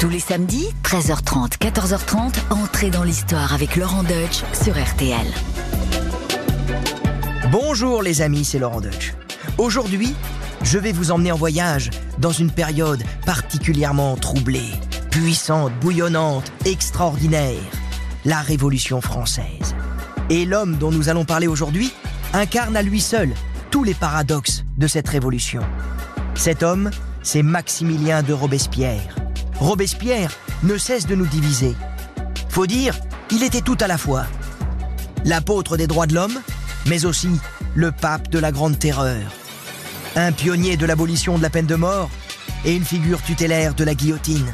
Tous les samedis, 13h30, 14h30, entrez dans l'histoire avec Laurent Deutsch sur RTL. Bonjour les amis, c'est Laurent Deutsch. Aujourd'hui, je vais vous emmener en voyage dans une période particulièrement troublée, puissante, bouillonnante, extraordinaire, la Révolution française. Et l'homme dont nous allons parler aujourd'hui incarne à lui seul tous les paradoxes de cette révolution. Cet homme, c'est Maximilien de Robespierre. Robespierre ne cesse de nous diviser. Faut dire, il était tout à la fois. L'apôtre des droits de l'homme, mais aussi le pape de la Grande Terreur. Un pionnier de l'abolition de la peine de mort et une figure tutélaire de la guillotine.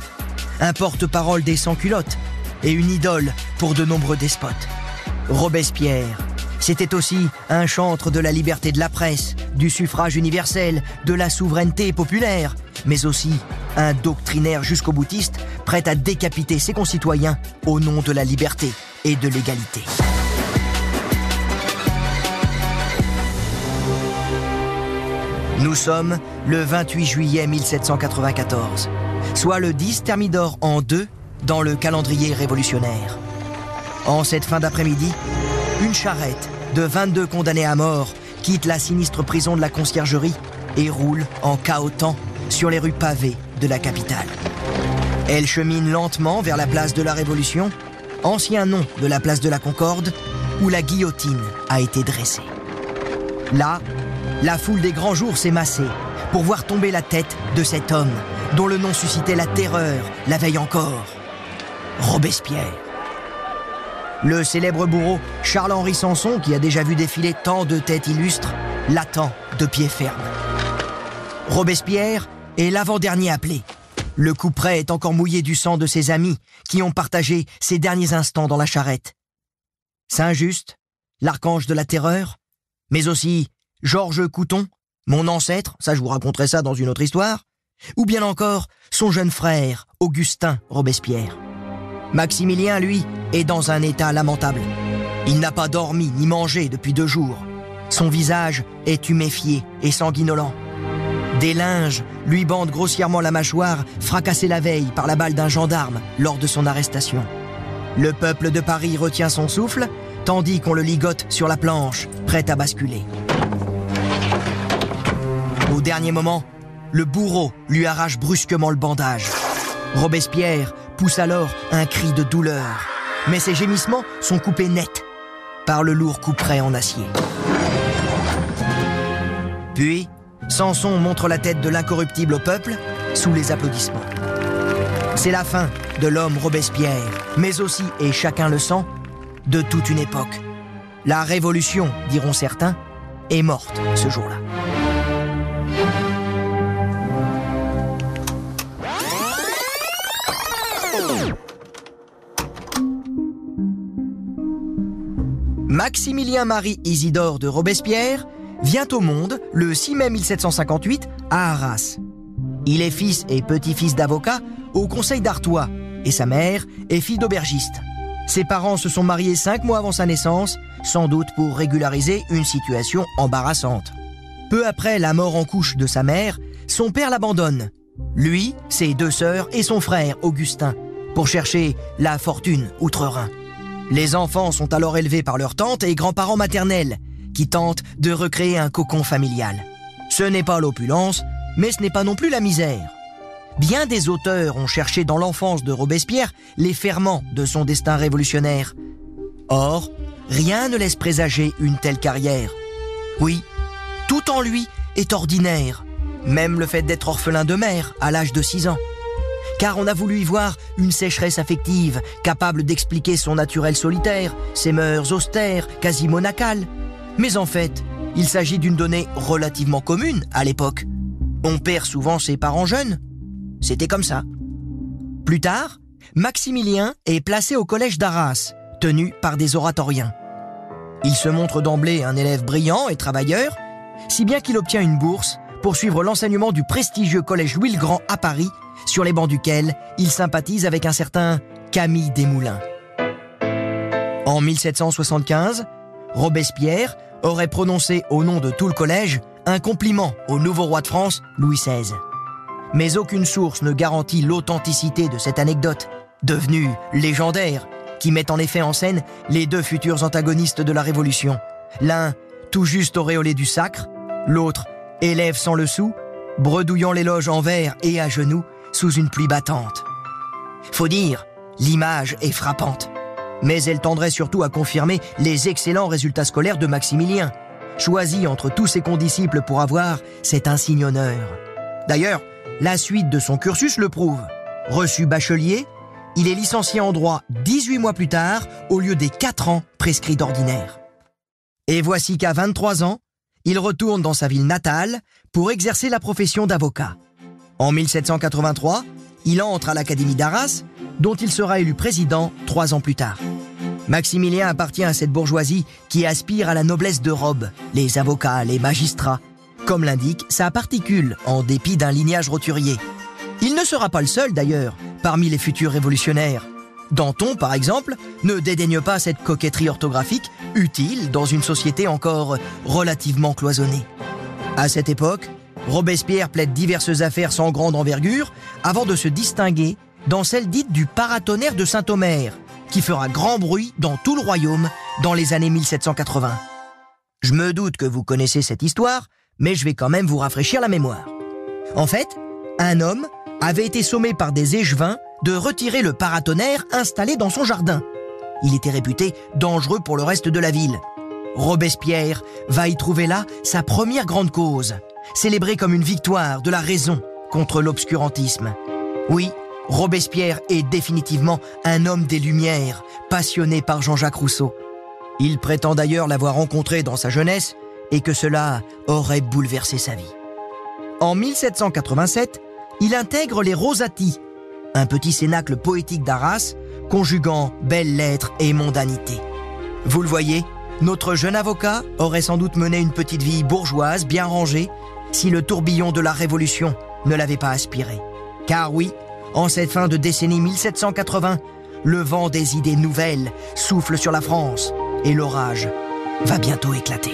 Un porte-parole des sans-culottes et une idole pour de nombreux despotes. Robespierre, c'était aussi un chantre de la liberté de la presse, du suffrage universel, de la souveraineté populaire, mais aussi un doctrinaire jusqu'au boutiste prêt à décapiter ses concitoyens au nom de la liberté et de l'égalité. Nous sommes le 28 juillet 1794, soit le 10 Thermidor en deux dans le calendrier révolutionnaire. En cette fin d'après-midi, une charrette de 22 condamnés à mort quitte la sinistre prison de la conciergerie et roule en chaotant sur les rues pavées de la capitale. Elle chemine lentement vers la place de la Révolution, ancien nom de la place de la Concorde, où la guillotine a été dressée. Là, la foule des grands jours s'est massée pour voir tomber la tête de cet homme dont le nom suscitait la terreur la veille encore. Robespierre. Le célèbre bourreau Charles-Henri Sanson, qui a déjà vu défiler tant de têtes illustres, l'attend de pied ferme. Robespierre est l'avant-dernier appelé. Le couperet est encore mouillé du sang de ses amis qui ont partagé ses derniers instants dans la charrette. Saint-Just, l'archange de la terreur, mais aussi Georges Couton, mon ancêtre, ça je vous raconterai ça dans une autre histoire, ou bien encore son jeune frère, Augustin Robespierre. Maximilien, lui, est dans un état lamentable. Il n'a pas dormi ni mangé depuis deux jours. Son visage est huméfié et sanguinolent. Des linges lui bandent grossièrement la mâchoire, fracassée la veille par la balle d'un gendarme lors de son arrestation. Le peuple de Paris retient son souffle, tandis qu'on le ligote sur la planche, prêt à basculer. Au dernier moment, le bourreau lui arrache brusquement le bandage. Robespierre pousse alors un cri de douleur, mais ses gémissements sont coupés net par le lourd couperet en acier. Puis, Samson montre la tête de l'incorruptible au peuple sous les applaudissements. C'est la fin de l'homme Robespierre, mais aussi, et chacun le sent, de toute une époque. La révolution, diront certains, est morte ce jour-là. Maximilien-Marie Isidore de Robespierre vient au monde le 6 mai 1758 à Arras. Il est fils et petit-fils d'avocat au Conseil d'Artois et sa mère est fille d'aubergiste. Ses parents se sont mariés cinq mois avant sa naissance, sans doute pour régulariser une situation embarrassante. Peu après la mort en couche de sa mère, son père l'abandonne. Lui, ses deux sœurs et son frère Augustin, pour chercher la fortune outre-Rhin. Les enfants sont alors élevés par leurs tantes et grands-parents maternels, qui tentent de recréer un cocon familial. Ce n'est pas l'opulence, mais ce n'est pas non plus la misère. Bien des auteurs ont cherché dans l'enfance de Robespierre les ferments de son destin révolutionnaire. Or, rien ne laisse présager une telle carrière. Oui, tout en lui est ordinaire, même le fait d'être orphelin de mère à l'âge de 6 ans. Car on a voulu y voir une sécheresse affective, capable d'expliquer son naturel solitaire, ses mœurs austères, quasi monacales. Mais en fait, il s'agit d'une donnée relativement commune à l'époque. On perd souvent ses parents jeunes. C'était comme ça. Plus tard, Maximilien est placé au collège d'Arras, tenu par des oratoriens. Il se montre d'emblée un élève brillant et travailleur, si bien qu'il obtient une bourse pour suivre l'enseignement du prestigieux collège Louis le Grand à Paris, sur les bancs duquel il sympathise avec un certain Camille Desmoulins. En 1775, Robespierre aurait prononcé au nom de tout le collège un compliment au nouveau roi de France, Louis XVI. Mais aucune source ne garantit l'authenticité de cette anecdote, devenue légendaire, qui met en effet en scène les deux futurs antagonistes de la Révolution. L'un, tout juste auréolé du sacre, l'autre, élève sans le sou, bredouillant l'éloge en verre et à genoux sous une pluie battante. Faut dire, l'image est frappante. Mais elle tendrait surtout à confirmer les excellents résultats scolaires de Maximilien, choisi entre tous ses condisciples pour avoir cet insigne honneur. D'ailleurs, la suite de son cursus le prouve. Reçu bachelier, il est licencié en droit 18 mois plus tard au lieu des 4 ans prescrits d'ordinaire. Et voici qu'à 23 ans, il retourne dans sa ville natale pour exercer la profession d'avocat. En 1783, il entre à l'Académie d'Arras, dont il sera élu président trois ans plus tard. Maximilien appartient à cette bourgeoisie qui aspire à la noblesse de robe, les avocats, les magistrats, comme l'indique sa particule, en dépit d'un lignage roturier. Il ne sera pas le seul d'ailleurs, parmi les futurs révolutionnaires. Danton, par exemple, ne dédaigne pas cette coquetterie orthographique utile dans une société encore relativement cloisonnée. À cette époque, Robespierre plaide diverses affaires sans grande envergure avant de se distinguer dans celle dite du paratonnerre de Saint-Omer, qui fera grand bruit dans tout le royaume dans les années 1780. Je me doute que vous connaissez cette histoire, mais je vais quand même vous rafraîchir la mémoire. En fait, un homme avait été sommé par des échevins de retirer le paratonnerre installé dans son jardin. Il était réputé dangereux pour le reste de la ville. Robespierre va y trouver là sa première grande cause, célébrée comme une victoire de la raison contre l'obscurantisme. Oui, Robespierre est définitivement un homme des Lumières, passionné par Jean-Jacques Rousseau. Il prétend d'ailleurs l'avoir rencontré dans sa jeunesse et que cela aurait bouleversé sa vie. En 1787, il intègre les Rosati, un petit cénacle poétique d'Arras, conjuguant belles lettres et mondanité. Vous le voyez, notre jeune avocat aurait sans doute mené une petite vie bourgeoise bien rangée si le tourbillon de la Révolution ne l'avait pas aspiré. Car oui, en cette fin de décennie 1780, le vent des idées nouvelles souffle sur la France et l'orage va bientôt éclater.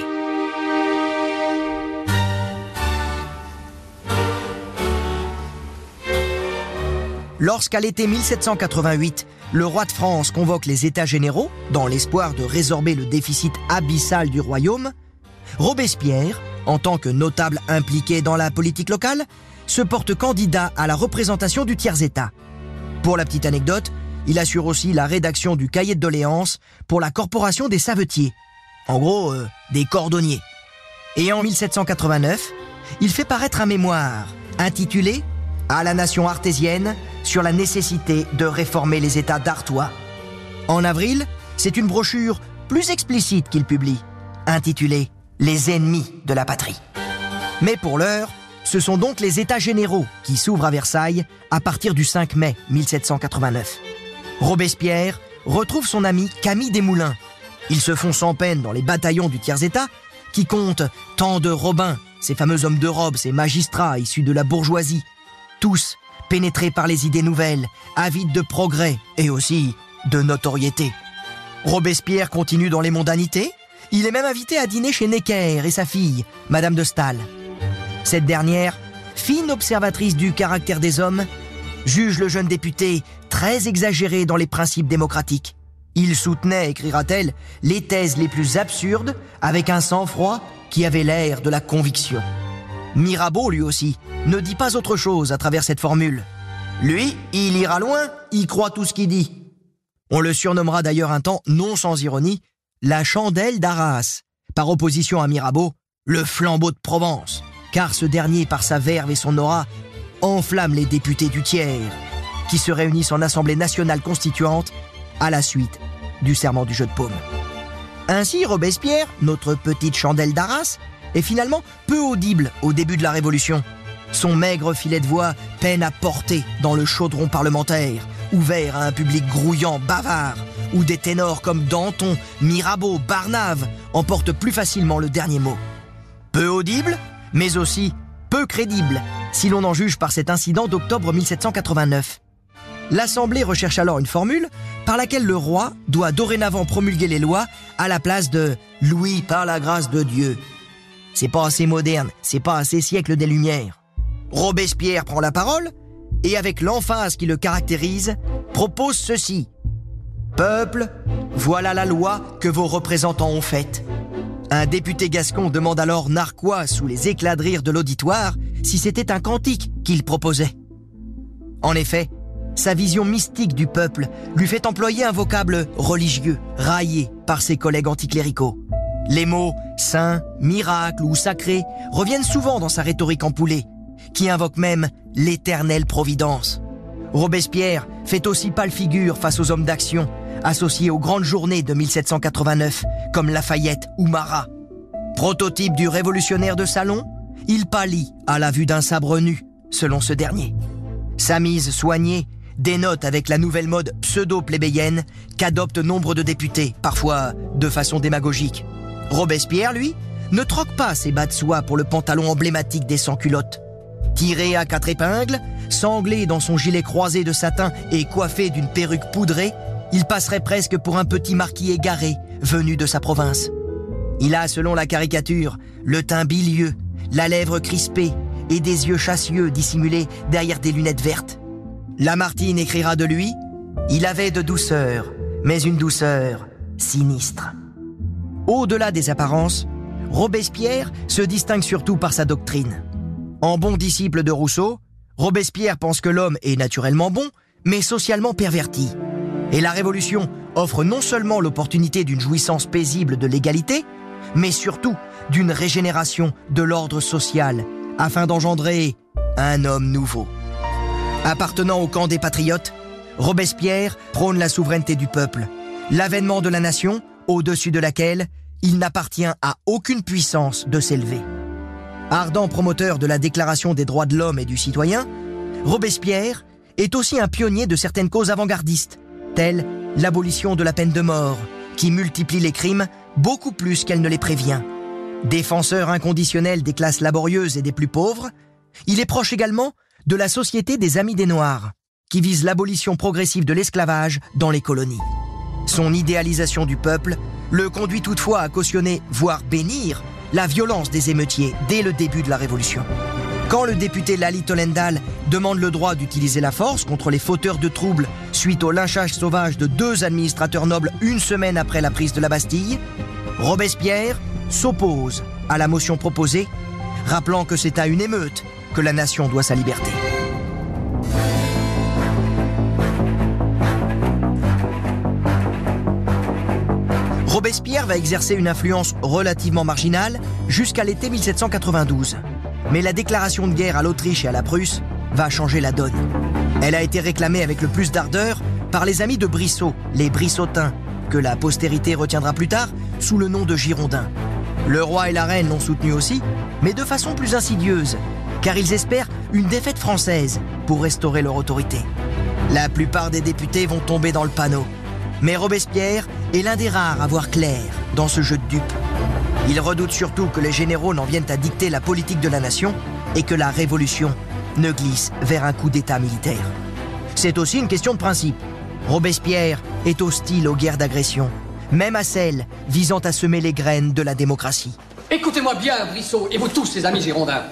Lorsqu'à l'été 1788, le roi de France convoque les États généraux, dans l'espoir de résorber le déficit abyssal du royaume, Robespierre, en tant que notable impliqué dans la politique locale, se porte candidat à la représentation du tiers-État. Pour la petite anecdote, il assure aussi la rédaction du cahier de doléances pour la corporation des savetiers. En gros, euh, des cordonniers. Et en 1789, il fait paraître un mémoire intitulé À la nation artésienne, sur la nécessité de réformer les États d'Artois. En avril, c'est une brochure plus explicite qu'il publie, intitulée Les ennemis de la patrie. Mais pour l'heure, ce sont donc les États généraux qui s'ouvrent à Versailles à partir du 5 mai 1789. Robespierre retrouve son ami Camille Desmoulins. Ils se font sans peine dans les bataillons du tiers-État qui comptent tant de Robins, ces fameux hommes de robe, ces magistrats issus de la bourgeoisie, tous pénétré par les idées nouvelles, avide de progrès et aussi de notoriété. Robespierre continue dans les mondanités. Il est même invité à dîner chez Necker et sa fille, Madame de Stahl. Cette dernière, fine observatrice du caractère des hommes, juge le jeune député très exagéré dans les principes démocratiques. Il soutenait, écrira-t-elle, les thèses les plus absurdes avec un sang-froid qui avait l'air de la conviction. Mirabeau, lui aussi, ne dit pas autre chose à travers cette formule. Lui, il ira loin, il croit tout ce qu'il dit. On le surnommera d'ailleurs un temps, non sans ironie, la chandelle d'Arras, par opposition à Mirabeau, le flambeau de Provence, car ce dernier, par sa verve et son aura, enflamme les députés du tiers, qui se réunissent en Assemblée nationale constituante à la suite du serment du jeu de paume. Ainsi, Robespierre, notre petite chandelle d'Arras, est finalement peu audible au début de la Révolution. Son maigre filet de voix peine à porter dans le chaudron parlementaire, ouvert à un public grouillant, bavard, où des ténors comme Danton, Mirabeau, Barnave emportent plus facilement le dernier mot. Peu audible, mais aussi peu crédible, si l'on en juge par cet incident d'octobre 1789. L'Assemblée recherche alors une formule par laquelle le roi doit dorénavant promulguer les lois à la place de Louis par la grâce de Dieu, c'est pas assez moderne, c'est pas assez siècle des Lumières. Robespierre prend la parole et avec l'emphase qui le caractérise, propose ceci. Peuple, voilà la loi que vos représentants ont faite. Un député gascon demande alors narquois sous les éclats de rire de l'auditoire si c'était un cantique qu'il proposait. En effet, sa vision mystique du peuple lui fait employer un vocable religieux, raillé par ses collègues anticléricaux. Les mots saint, miracle ou sacré reviennent souvent dans sa rhétorique empoulée, qui invoque même l'éternelle providence. Robespierre fait aussi pâle figure face aux hommes d'action, associés aux grandes journées de 1789, comme Lafayette ou Marat. Prototype du révolutionnaire de salon, il pâlit à la vue d'un sabre nu, selon ce dernier. Sa mise soignée dénote avec la nouvelle mode pseudo-plébéienne qu'adoptent nombre de députés, parfois de façon démagogique. Robespierre, lui, ne troque pas ses bas de soie pour le pantalon emblématique des sans-culottes. Tiré à quatre épingles, sanglé dans son gilet croisé de satin et coiffé d'une perruque poudrée, il passerait presque pour un petit marquis égaré venu de sa province. Il a, selon la caricature, le teint bilieux, la lèvre crispée et des yeux chassieux dissimulés derrière des lunettes vertes. Lamartine écrira de lui Il avait de douceur, mais une douceur sinistre. Au-delà des apparences, Robespierre se distingue surtout par sa doctrine. En bon disciple de Rousseau, Robespierre pense que l'homme est naturellement bon, mais socialement perverti. Et la Révolution offre non seulement l'opportunité d'une jouissance paisible de l'égalité, mais surtout d'une régénération de l'ordre social, afin d'engendrer un homme nouveau. Appartenant au camp des patriotes, Robespierre prône la souveraineté du peuple, l'avènement de la nation au-dessus de laquelle il n'appartient à aucune puissance de s'élever. Ardent promoteur de la Déclaration des droits de l'homme et du citoyen, Robespierre est aussi un pionnier de certaines causes avant-gardistes, telles l'abolition de la peine de mort, qui multiplie les crimes beaucoup plus qu'elle ne les prévient. Défenseur inconditionnel des classes laborieuses et des plus pauvres, il est proche également de la Société des Amis des Noirs, qui vise l'abolition progressive de l'esclavage dans les colonies. Son idéalisation du peuple le conduit toutefois à cautionner, voire bénir, la violence des émeutiers dès le début de la Révolution. Quand le député Lali Tolendal demande le droit d'utiliser la force contre les fauteurs de troubles suite au lynchage sauvage de deux administrateurs nobles une semaine après la prise de la Bastille, Robespierre s'oppose à la motion proposée, rappelant que c'est à une émeute que la nation doit sa liberté. Robespierre va exercer une influence relativement marginale jusqu'à l'été 1792. Mais la déclaration de guerre à l'Autriche et à la Prusse va changer la donne. Elle a été réclamée avec le plus d'ardeur par les amis de Brissot, les Brissotins, que la postérité retiendra plus tard sous le nom de Girondins. Le roi et la reine l'ont soutenu aussi, mais de façon plus insidieuse, car ils espèrent une défaite française pour restaurer leur autorité. La plupart des députés vont tomber dans le panneau. Mais Robespierre est l'un des rares à voir clair dans ce jeu de dupes. Il redoute surtout que les généraux n'en viennent à dicter la politique de la nation et que la révolution ne glisse vers un coup d'État militaire. C'est aussi une question de principe. Robespierre est hostile aux guerres d'agression, même à celles visant à semer les graines de la démocratie. Écoutez-moi bien, Brissot, et vous tous, les amis girondins.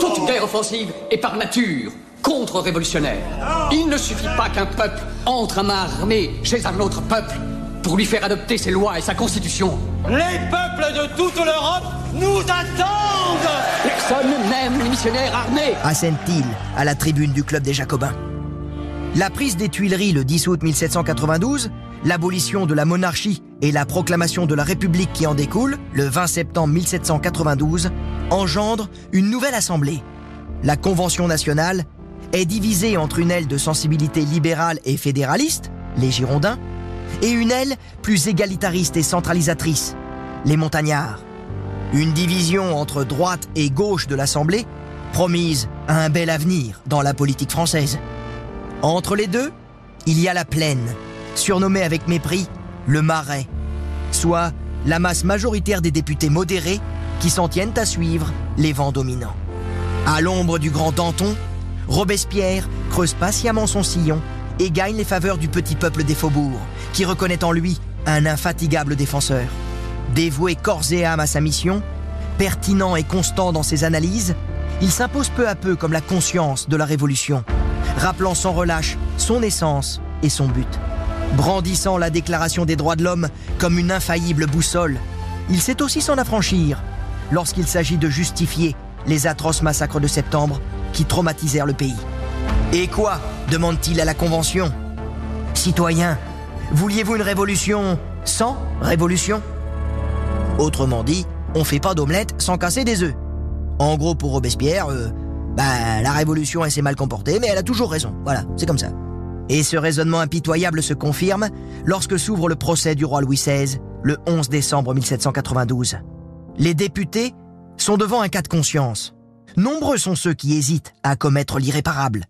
Toute guerre offensive est par nature contre-révolutionnaire. Il ne suffit pas qu'un peuple entre à main armée chez un autre peuple pour lui faire adopter ses lois et sa constitution. Les peuples de toute l'Europe nous attendent Personne n'aime les missionnaires armés assène-t-il à la tribune du Club des Jacobins. La prise des Tuileries le 10 août 1792, l'abolition de la monarchie et la proclamation de la République qui en découle, le 20 septembre 1792, engendrent une nouvelle assemblée. La Convention nationale est divisée entre une aile de sensibilité libérale et fédéraliste, les Girondins, et une aile plus égalitariste et centralisatrice, les Montagnards. Une division entre droite et gauche de l'Assemblée, promise à un bel avenir dans la politique française. Entre les deux, il y a la plaine, surnommée avec mépris le Marais, soit la masse majoritaire des députés modérés qui s'en tiennent à suivre les vents dominants. À l'ombre du grand Danton, Robespierre creuse patiemment son sillon et gagne les faveurs du petit peuple des faubourgs, qui reconnaît en lui un infatigable défenseur. Dévoué corps et âme à sa mission, pertinent et constant dans ses analyses, il s'impose peu à peu comme la conscience de la révolution, rappelant sans relâche son essence et son but. Brandissant la déclaration des droits de l'homme comme une infaillible boussole, il sait aussi s'en affranchir lorsqu'il s'agit de justifier les atroces massacres de septembre qui traumatisèrent le pays. Et quoi demande-t-il à la Convention? Citoyens, vouliez-vous une révolution sans révolution? Autrement dit, on fait pas d'omelette sans casser des œufs. En gros, pour Robespierre, euh, bah, la révolution, s'est mal comportée, mais elle a toujours raison. Voilà, c'est comme ça. Et ce raisonnement impitoyable se confirme lorsque s'ouvre le procès du roi Louis XVI, le 11 décembre 1792. Les députés sont devant un cas de conscience. Nombreux sont ceux qui hésitent à commettre l'irréparable.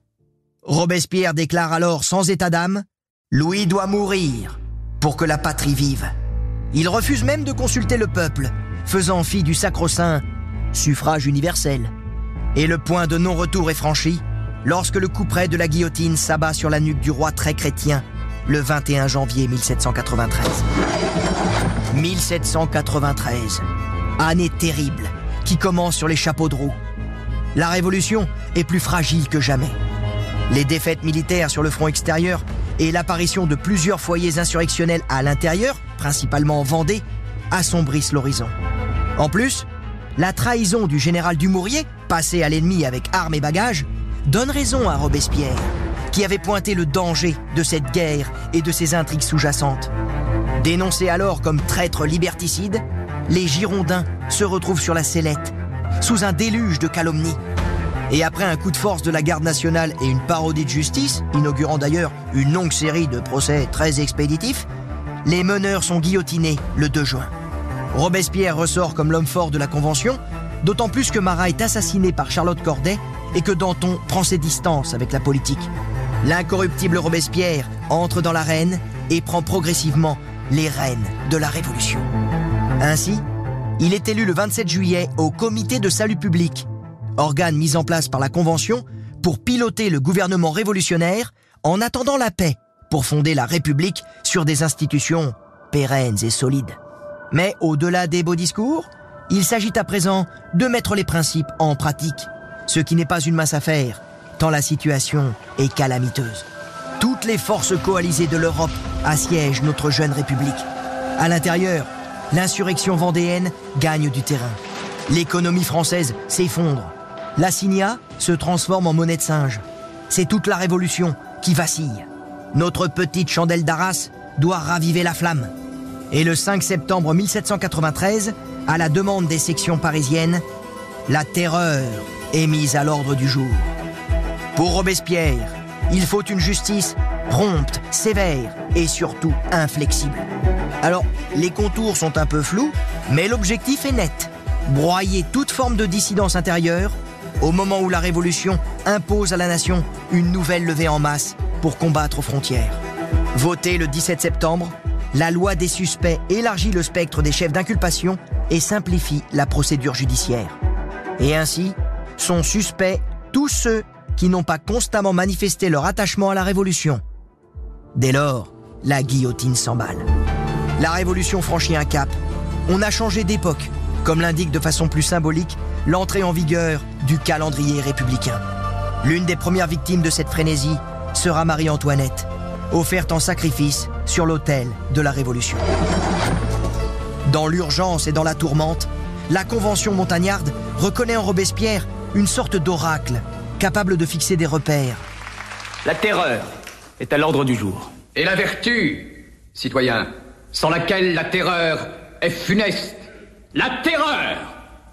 Robespierre déclare alors sans état d'âme Louis doit mourir pour que la patrie vive. Il refuse même de consulter le peuple, faisant fi du sacro-saint suffrage universel. Et le point de non-retour est franchi lorsque le couperet de la guillotine s'abat sur la nuque du roi très chrétien le 21 janvier 1793. 1793, année terrible qui commence sur les chapeaux de roue. La révolution est plus fragile que jamais. Les défaites militaires sur le front extérieur et l'apparition de plusieurs foyers insurrectionnels à l'intérieur, principalement en Vendée, assombrissent l'horizon. En plus, la trahison du général Dumouriez, passé à l'ennemi avec armes et bagages, donne raison à Robespierre, qui avait pointé le danger de cette guerre et de ses intrigues sous-jacentes. Dénoncés alors comme traîtres liberticides, les Girondins se retrouvent sur la sellette, sous un déluge de calomnies. Et après un coup de force de la garde nationale et une parodie de justice, inaugurant d'ailleurs une longue série de procès très expéditifs, les meneurs sont guillotinés le 2 juin. Robespierre ressort comme l'homme fort de la Convention, d'autant plus que Marat est assassiné par Charlotte Corday et que Danton prend ses distances avec la politique. L'incorruptible Robespierre entre dans l'arène et prend progressivement les rênes de la Révolution. Ainsi, il est élu le 27 juillet au Comité de salut public, organe mis en place par la Convention pour piloter le gouvernement révolutionnaire en attendant la paix pour fonder la République sur des institutions pérennes et solides. Mais au-delà des beaux discours, il s'agit à présent de mettre les principes en pratique, ce qui n'est pas une masse à faire, tant la situation est calamiteuse. Toutes les forces coalisées de l'Europe assiègent notre jeune République. À l'intérieur, l'insurrection vendéenne gagne du terrain. L'économie française s'effondre. L'assignat se transforme en monnaie de singe. C'est toute la révolution qui vacille. Notre petite chandelle d'Arras doit raviver la flamme. Et le 5 septembre 1793, à la demande des sections parisiennes, la terreur est mise à l'ordre du jour. Pour Robespierre, il faut une justice prompte, sévère et surtout inflexible. Alors, les contours sont un peu flous, mais l'objectif est net. Broyer toute forme de dissidence intérieure au moment où la Révolution impose à la nation une nouvelle levée en masse pour combattre aux frontières. Voté le 17 septembre, la loi des suspects élargit le spectre des chefs d'inculpation et simplifie la procédure judiciaire. Et ainsi, sont suspects tous ceux qui n'ont pas constamment manifesté leur attachement à la Révolution. Dès lors, la guillotine s'emballe. La Révolution franchit un cap. On a changé d'époque, comme l'indique de façon plus symbolique l'entrée en vigueur du calendrier républicain. L'une des premières victimes de cette frénésie sera Marie-Antoinette, offerte en sacrifice sur l'autel de la Révolution. Dans l'urgence et dans la tourmente, la Convention montagnarde reconnaît en Robespierre une sorte d'oracle capable de fixer des repères. La terreur est à l'ordre du jour. Et la vertu, citoyen, sans laquelle la terreur est funeste. La terreur,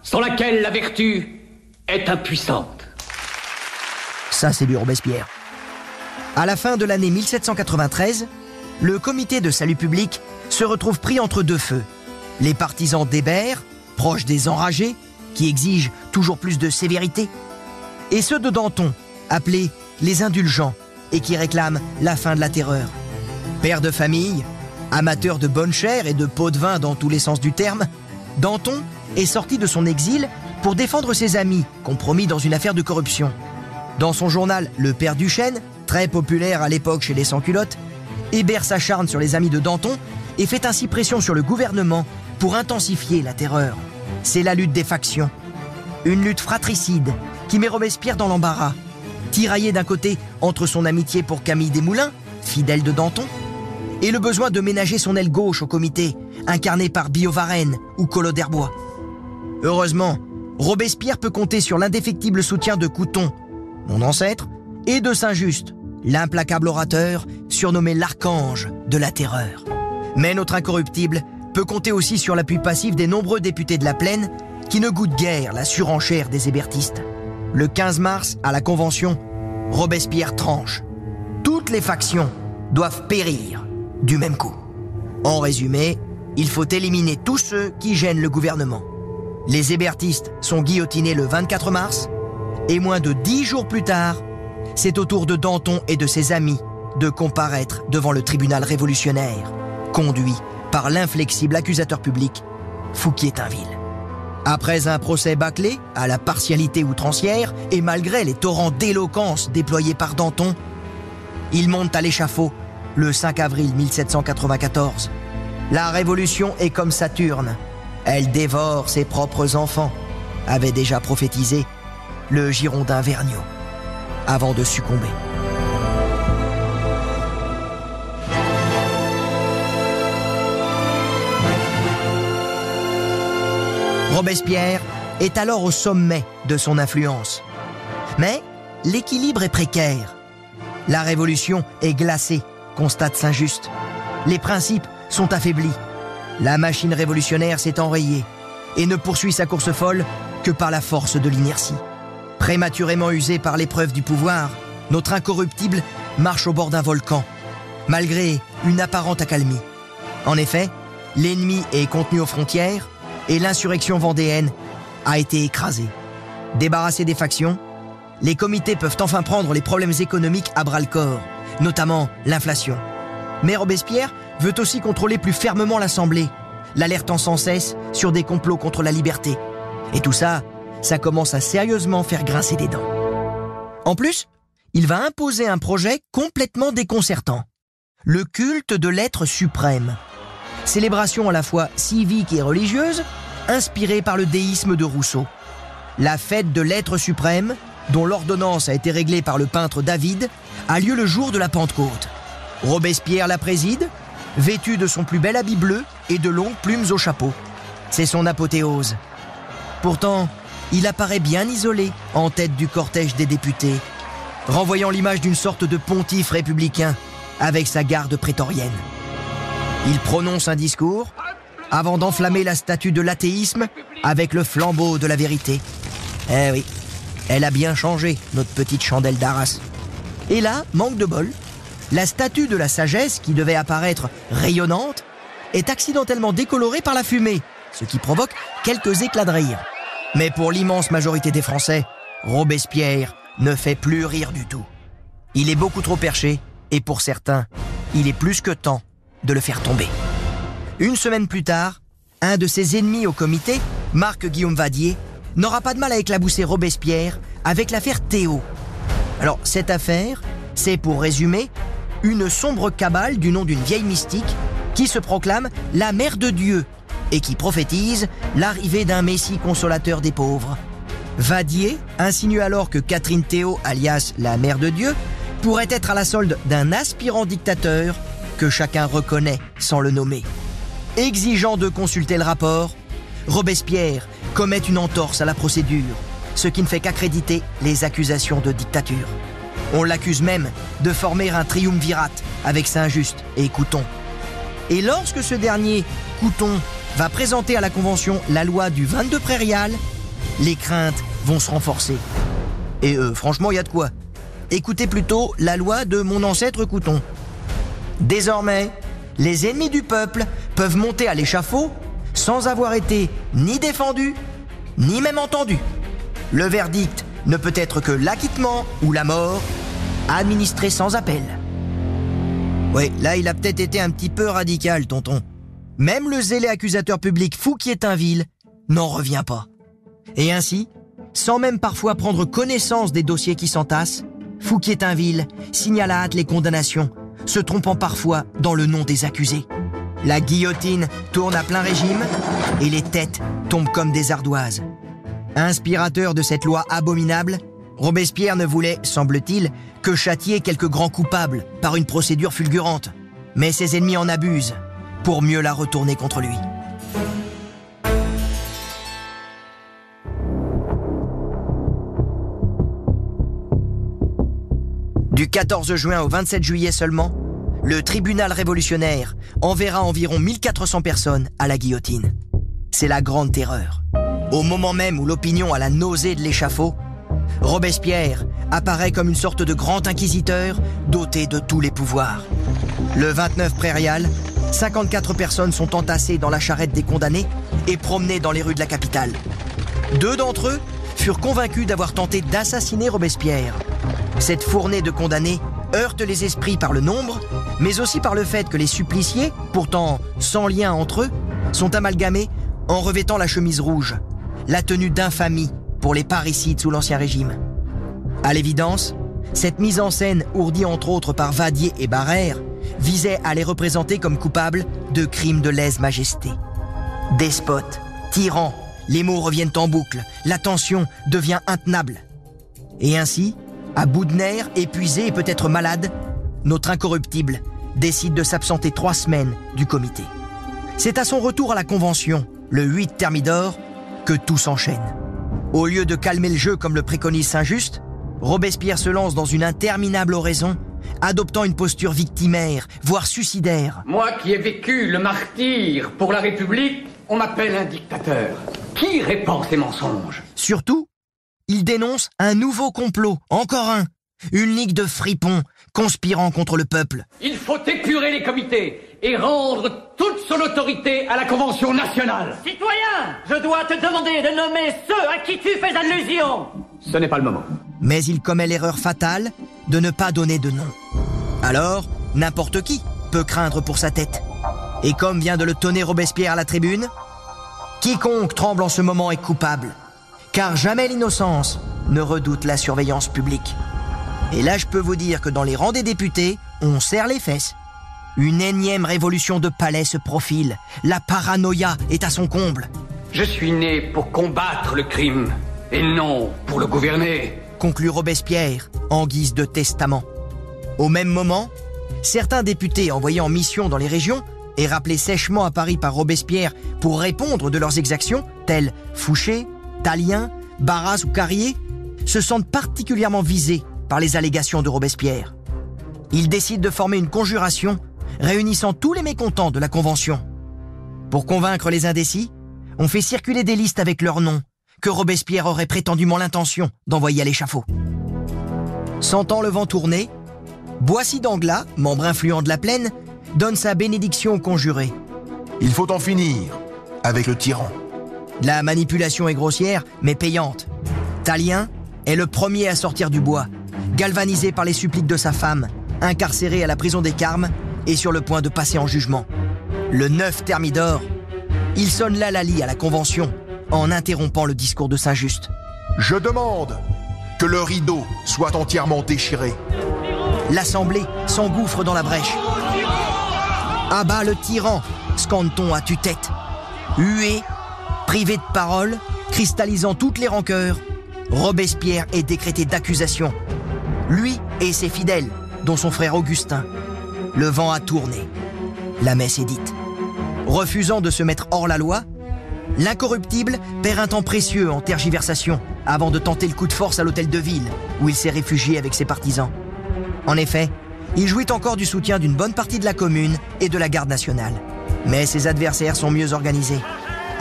sans laquelle la vertu est impuissante. Ça, c'est du Robespierre. À la fin de l'année 1793, le comité de salut public se retrouve pris entre deux feux. Les partisans d'Hébert, proches des enragés, qui exigent toujours plus de sévérité, et ceux de Danton, appelés les indulgents, et qui réclament la fin de la terreur. Père de famille, amateur de bonne chair et de pots de vin dans tous les sens du terme, Danton est sorti de son exil pour défendre ses amis compromis dans une affaire de corruption. Dans son journal Le Père Duchesne, très populaire à l'époque chez les sans-culottes, Hébert s'acharne sur les amis de Danton et fait ainsi pression sur le gouvernement pour intensifier la terreur. C'est la lutte des factions. Une lutte fratricide qui met Robespierre dans l'embarras. Tiraillé d'un côté entre son amitié pour Camille Desmoulins, fidèle de Danton, et le besoin de ménager son aile gauche au comité, incarné par Billot Varenne ou Collot d'Herbois. Heureusement, Robespierre peut compter sur l'indéfectible soutien de Couton, mon ancêtre, et de Saint-Just, l'implacable orateur surnommé l'archange de la terreur. Mais notre incorruptible peut compter aussi sur l'appui passif des nombreux députés de la plaine qui ne goûtent guère la surenchère des hébertistes. Le 15 mars, à la Convention, Robespierre tranche. Toutes les factions doivent périr du même coup. En résumé, il faut éliminer tous ceux qui gênent le gouvernement. Les hébertistes sont guillotinés le 24 mars, et moins de dix jours plus tard, c'est au tour de Danton et de ses amis de comparaître devant le tribunal révolutionnaire, conduit par l'inflexible accusateur public Fouquier-Tinville. Après un procès bâclé, à la partialité outrancière, et malgré les torrents d'éloquence déployés par Danton, il monte à l'échafaud le 5 avril 1794. La révolution est comme Saturne, elle dévore ses propres enfants, avait déjà prophétisé le Girondin Vergniaud, avant de succomber. Robespierre est alors au sommet de son influence. Mais l'équilibre est précaire. La révolution est glacée, constate Saint-Just. Les principes sont affaiblis. La machine révolutionnaire s'est enrayée et ne poursuit sa course folle que par la force de l'inertie. Prématurément usé par l'épreuve du pouvoir, notre incorruptible marche au bord d'un volcan, malgré une apparente accalmie. En effet, l'ennemi est contenu aux frontières et l'insurrection vendéenne a été écrasée. Débarrassés des factions, les comités peuvent enfin prendre les problèmes économiques à bras-le-corps, notamment l'inflation. Mais Robespierre veut aussi contrôler plus fermement l'Assemblée, l'alertant sans cesse sur des complots contre la liberté. Et tout ça, ça commence à sérieusement faire grincer des dents. En plus, il va imposer un projet complètement déconcertant. Le culte de l'être suprême. Célébration à la fois civique et religieuse, inspirée par le déisme de Rousseau. La fête de l'être suprême, dont l'ordonnance a été réglée par le peintre David, a lieu le jour de la Pentecôte. Robespierre la préside, vêtu de son plus bel habit bleu et de longues plumes au chapeau. C'est son apothéose. Pourtant, il apparaît bien isolé en tête du cortège des députés, renvoyant l'image d'une sorte de pontife républicain avec sa garde prétorienne. Il prononce un discours avant d'enflammer la statue de l'athéisme avec le flambeau de la vérité. Eh oui, elle a bien changé, notre petite chandelle d'Arras. Et là, manque de bol, la statue de la sagesse, qui devait apparaître rayonnante, est accidentellement décolorée par la fumée, ce qui provoque quelques éclats de rire. Mais pour l'immense majorité des Français, Robespierre ne fait plus rire du tout. Il est beaucoup trop perché, et pour certains, il est plus que temps de le faire tomber. Une semaine plus tard, un de ses ennemis au comité, Marc Guillaume Vadier, n'aura pas de mal à éclabousser Robespierre avec l'affaire Théo. Alors, cette affaire, c'est pour résumer, une sombre cabale du nom d'une vieille mystique qui se proclame la mère de Dieu et qui prophétise l'arrivée d'un Messie consolateur des pauvres. Vadier insinue alors que Catherine Théo, alias la mère de Dieu, pourrait être à la solde d'un aspirant dictateur que chacun reconnaît sans le nommer. Exigeant de consulter le rapport, Robespierre commet une entorse à la procédure, ce qui ne fait qu'accréditer les accusations de dictature. On l'accuse même de former un triumvirate avec Saint-Just et Couton. Et lorsque ce dernier, Couton, va présenter à la Convention la loi du 22 prairial, les craintes vont se renforcer. Et euh, franchement, il y a de quoi. Écoutez plutôt la loi de mon ancêtre Couton. Désormais, les ennemis du peuple peuvent monter à l'échafaud sans avoir été ni défendus, ni même entendus. Le verdict ne peut être que l'acquittement ou la mort, administré sans appel. Oui, là il a peut-être été un petit peu radical, tonton. Même le zélé accusateur public Fouquier-Tinville n'en revient pas. Et ainsi, sans même parfois prendre connaissance des dossiers qui s'entassent, Fouquier-Tinville signale à hâte les condamnations, se trompant parfois dans le nom des accusés. La guillotine tourne à plein régime et les têtes tombent comme des ardoises. Inspirateur de cette loi abominable, Robespierre ne voulait, semble-t-il, que châtier quelques grands coupables par une procédure fulgurante. Mais ses ennemis en abusent pour mieux la retourner contre lui. Du 14 juin au 27 juillet seulement, le tribunal révolutionnaire enverra environ 1400 personnes à la guillotine. C'est la grande terreur. Au moment même où l'opinion a la nausée de l'échafaud, Robespierre apparaît comme une sorte de grand inquisiteur doté de tous les pouvoirs. Le 29 prairial, 54 personnes sont entassées dans la charrette des condamnés et promenées dans les rues de la capitale. Deux d'entre eux furent convaincus d'avoir tenté d'assassiner Robespierre. Cette fournée de condamnés heurte les esprits par le nombre, mais aussi par le fait que les suppliciés, pourtant sans lien entre eux, sont amalgamés en revêtant la chemise rouge, la tenue d'infamie pour les parricides sous l'Ancien Régime. À l'évidence, cette mise en scène, ourdie entre autres par Vadier et Barrère, visait à les représenter comme coupables de crimes de lèse-majesté. Despotes, tyrans, les mots reviennent en boucle, la tension devient intenable. Et ainsi, à bout de nerfs, épuisé et peut-être malade, notre incorruptible décide de s'absenter trois semaines du comité. C'est à son retour à la Convention, le 8 Thermidor, que tout s'enchaîne. Au lieu de calmer le jeu comme le préconise Saint-Just, Robespierre se lance dans une interminable oraison, adoptant une posture victimaire, voire suicidaire. Moi qui ai vécu le martyr pour la République, on m'appelle un dictateur. Qui répand ces mensonges? Surtout, il dénonce un nouveau complot, encore un, une ligue de fripons conspirant contre le peuple. Il faut épurer les comités et rendre toute son autorité à la Convention nationale. Citoyen, je dois te demander de nommer ceux à qui tu fais allusion. Ce n'est pas le moment. Mais il commet l'erreur fatale de ne pas donner de nom. Alors, n'importe qui peut craindre pour sa tête. Et comme vient de le tonner Robespierre à la tribune, quiconque tremble en ce moment est coupable, car jamais l'innocence ne redoute la surveillance publique. Et là, je peux vous dire que dans les rangs des députés, on serre les fesses. Une énième révolution de palais se profile. La paranoïa est à son comble. Je suis né pour combattre le crime et non pour le gouverner. Conclut Robespierre en guise de testament. Au même moment, certains députés envoyés en mission dans les régions et rappelés sèchement à Paris par Robespierre pour répondre de leurs exactions, tels Fouché, Talien, Barras ou Carrier, se sentent particulièrement visés par les allégations de Robespierre. Ils décident de former une conjuration réunissant tous les mécontents de la Convention. Pour convaincre les indécis, on fait circuler des listes avec leurs noms, que Robespierre aurait prétendument l'intention d'envoyer à l'échafaud. Sentant le vent tourner, Boissy d'Anglas, membre influent de la plaine, donne sa bénédiction aux conjurés. Il faut en finir avec le tyran. La manipulation est grossière, mais payante. Talien est le premier à sortir du bois, galvanisé par les suppliques de sa femme, incarcérée à la prison des Carmes et sur le point de passer en jugement. Le 9 Thermidor, il sonne l'alali à la Convention en interrompant le discours de Saint-Just. Je demande que le rideau soit entièrement déchiré. L'Assemblée s'engouffre dans la brèche. Bas le tyran, scande-t-on à tue-tête. Hué, privé de parole, cristallisant toutes les rancœurs, Robespierre est décrété d'accusation. Lui et ses fidèles, dont son frère Augustin. Le vent a tourné. La messe est dite. Refusant de se mettre hors la loi, l'incorruptible perd un temps précieux en tergiversation avant de tenter le coup de force à l'hôtel de ville, où il s'est réfugié avec ses partisans. En effet, il jouit encore du soutien d'une bonne partie de la commune et de la garde nationale. Mais ses adversaires sont mieux organisés.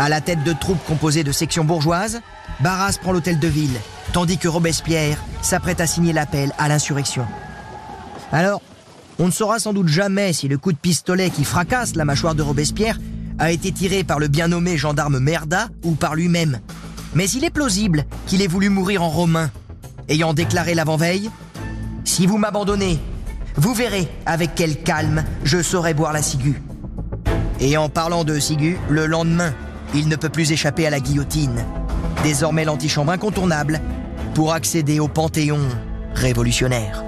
À la tête de troupes composées de sections bourgeoises, Barras prend l'hôtel de ville, tandis que Robespierre s'apprête à signer l'appel à l'insurrection. Alors, on ne saura sans doute jamais si le coup de pistolet qui fracasse la mâchoire de Robespierre a été tiré par le bien nommé gendarme Merda ou par lui-même. Mais il est plausible qu'il ait voulu mourir en romain, ayant déclaré l'avant-veille Si vous m'abandonnez, vous verrez avec quel calme je saurai boire la ciguë. Et en parlant de ciguë, le lendemain, il ne peut plus échapper à la guillotine, désormais l'antichambre incontournable pour accéder au panthéon révolutionnaire.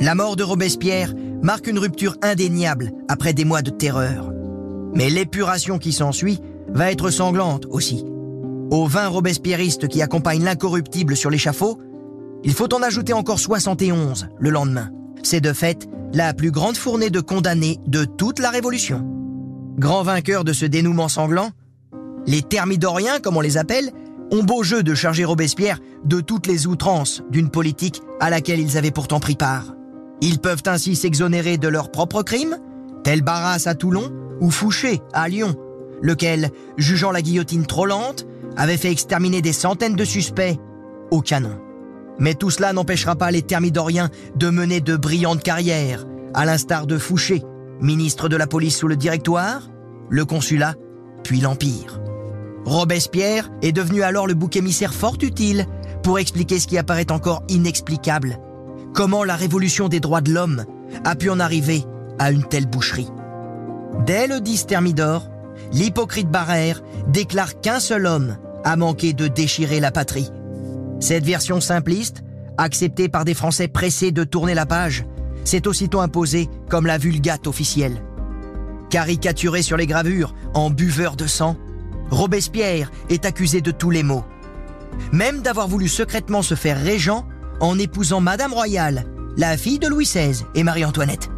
La mort de Robespierre marque une rupture indéniable après des mois de terreur. Mais l'épuration qui s'ensuit va être sanglante aussi. Aux 20 robespierristes qui accompagnent l'incorruptible sur l'échafaud, il faut en ajouter encore 71 le lendemain. C'est de fait la plus grande fournée de condamnés de toute la Révolution. Grand vainqueur de ce dénouement sanglant, les thermidoriens, comme on les appelle, ont beau jeu de charger Robespierre de toutes les outrances d'une politique à laquelle ils avaient pourtant pris part. Ils peuvent ainsi s'exonérer de leurs propres crimes, tel Barras à Toulon ou Fouché à Lyon, lequel, jugeant la guillotine trop lente, avait fait exterminer des centaines de suspects au canon. Mais tout cela n'empêchera pas les thermidoriens de mener de brillantes carrières, à l'instar de Fouché, ministre de la police sous le directoire, le consulat, puis l'Empire. Robespierre est devenu alors le bouc émissaire fort utile pour expliquer ce qui apparaît encore inexplicable. Comment la révolution des droits de l'homme a pu en arriver à une telle boucherie? Dès le 10 Thermidor, l'hypocrite Barère déclare qu'un seul homme a manqué de déchirer la patrie. Cette version simpliste, acceptée par des Français pressés de tourner la page, s'est aussitôt imposée comme la vulgate officielle. Caricaturé sur les gravures en buveur de sang, Robespierre est accusé de tous les maux. Même d'avoir voulu secrètement se faire régent en épousant Madame Royale, la fille de Louis XVI et Marie-Antoinette.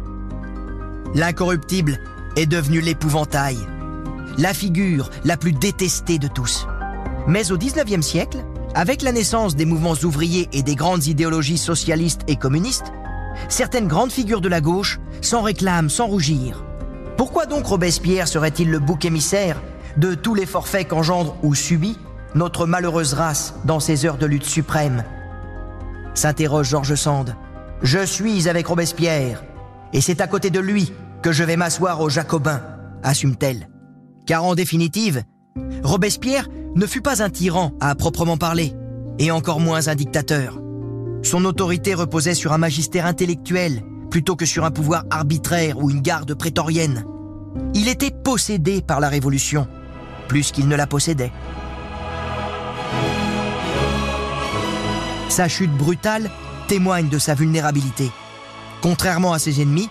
L'incorruptible est devenu l'épouvantail, la figure la plus détestée de tous. Mais au XIXe siècle, avec la naissance des mouvements ouvriers et des grandes idéologies socialistes et communistes, certaines grandes figures de la gauche s'en réclament sans rougir. Pourquoi donc Robespierre serait-il le bouc émissaire de tous les forfaits qu'engendre ou subit notre malheureuse race dans ces heures de lutte suprême? S'interroge Georges Sand. Je suis avec Robespierre, et c'est à côté de lui que je vais m'asseoir aux Jacobins, assume-t-elle. Car en définitive, Robespierre ne fut pas un tyran à proprement parler, et encore moins un dictateur. Son autorité reposait sur un magistère intellectuel plutôt que sur un pouvoir arbitraire ou une garde prétorienne. Il était possédé par la Révolution, plus qu'il ne la possédait. Sa chute brutale témoigne de sa vulnérabilité. Contrairement à ses ennemis,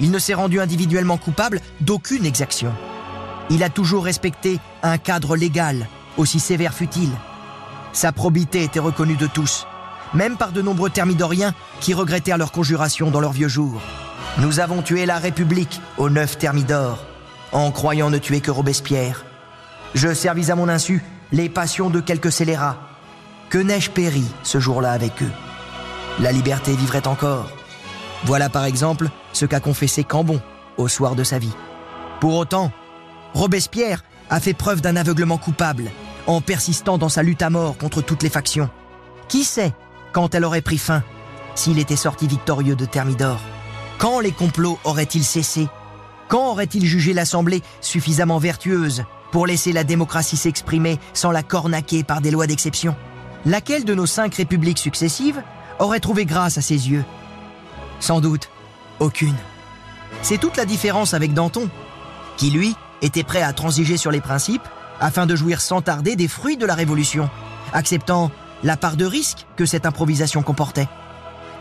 il ne s'est rendu individuellement coupable d'aucune exaction. Il a toujours respecté un cadre légal, aussi sévère fut-il. Sa probité était reconnue de tous, même par de nombreux thermidoriens qui regrettèrent leur conjuration dans leurs vieux jours. Nous avons tué la République au neuf thermidor, en croyant ne tuer que Robespierre. Je servis à mon insu les passions de quelques scélérats. Que n'ai-je péri ce jour-là avec eux? La liberté vivrait encore. Voilà par exemple ce qu'a confessé Cambon au soir de sa vie. Pour autant, Robespierre a fait preuve d'un aveuglement coupable en persistant dans sa lutte à mort contre toutes les factions. Qui sait quand elle aurait pris fin s'il était sorti victorieux de Thermidor? Quand les complots auraient-ils cessé? Quand aurait-il jugé l'Assemblée suffisamment vertueuse pour laisser la démocratie s'exprimer sans la cornaquer par des lois d'exception? Laquelle de nos cinq républiques successives aurait trouvé grâce à ses yeux? Sans doute, aucune. C'est toute la différence avec Danton, qui lui était prêt à transiger sur les principes afin de jouir sans tarder des fruits de la Révolution, acceptant la part de risque que cette improvisation comportait.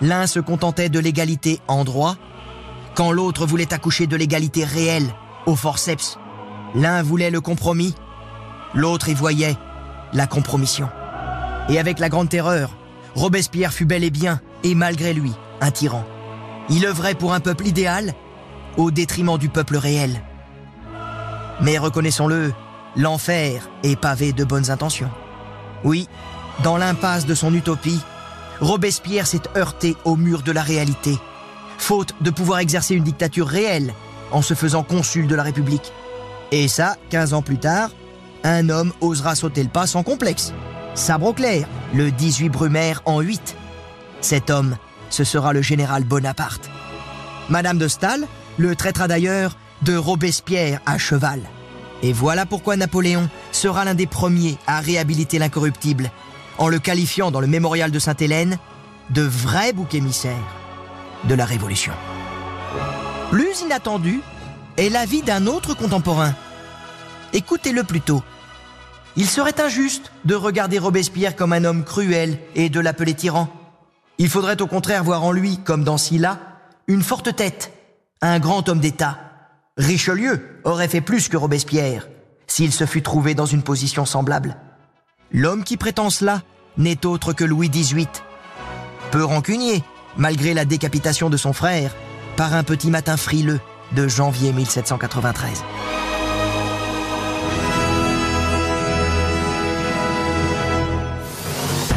L'un se contentait de l'égalité en droit, quand l'autre voulait accoucher de l'égalité réelle au forceps. L'un voulait le compromis, l'autre y voyait la compromission. Et avec la Grande Terreur, Robespierre fut bel et bien, et malgré lui, un tyran. Il œuvrait pour un peuple idéal au détriment du peuple réel. Mais reconnaissons-le, l'enfer est pavé de bonnes intentions. Oui, dans l'impasse de son utopie, Robespierre s'est heurté au mur de la réalité, faute de pouvoir exercer une dictature réelle en se faisant consul de la République. Et ça, 15 ans plus tard, un homme osera sauter le pas sans complexe. Sabre au le 18 Brumaire en 8. Cet homme, ce sera le général Bonaparte. Madame de Staël le traitera d'ailleurs de Robespierre à cheval. Et voilà pourquoi Napoléon sera l'un des premiers à réhabiliter l'incorruptible, en le qualifiant dans le mémorial de Sainte-Hélène de vrai bouc émissaire de la Révolution. Plus inattendu est l'avis d'un autre contemporain. Écoutez-le plutôt. Il serait injuste de regarder Robespierre comme un homme cruel et de l'appeler tyran. Il faudrait au contraire voir en lui, comme dans Sylla, une forte tête, un grand homme d'État. Richelieu aurait fait plus que Robespierre s'il se fût trouvé dans une position semblable. L'homme qui prétend cela n'est autre que Louis XVIII. Peu rancunier, malgré la décapitation de son frère, par un petit matin frileux de janvier 1793.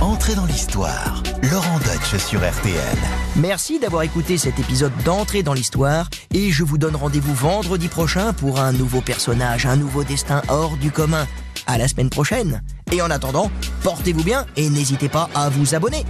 Entrez dans l'histoire. Laurent Deutsch sur RTL. Merci d'avoir écouté cet épisode d'entrée dans l'histoire et je vous donne rendez-vous vendredi prochain pour un nouveau personnage, un nouveau destin hors du commun. À la semaine prochaine. Et en attendant, portez-vous bien et n'hésitez pas à vous abonner.